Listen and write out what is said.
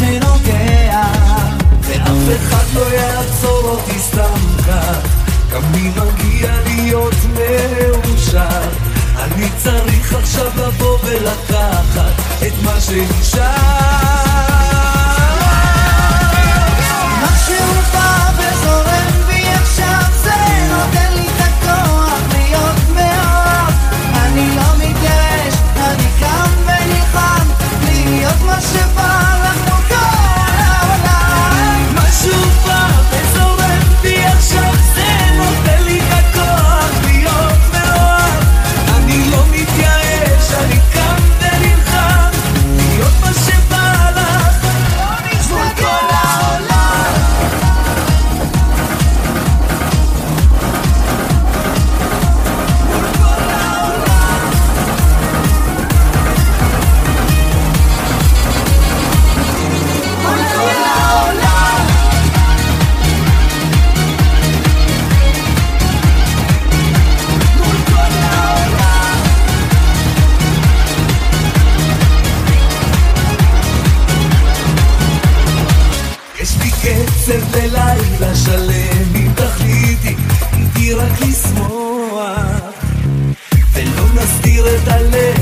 ונוגע ואף אחד לא יעצור אותי סתם כך. גם לי מגיע להיות מאושר אני צריך עכשיו לבוא ולקחת את מה שנשאר לי קצב ללילה שלם. אם תחליטי איתי רק לשמוח. ולא נסתיר את הלב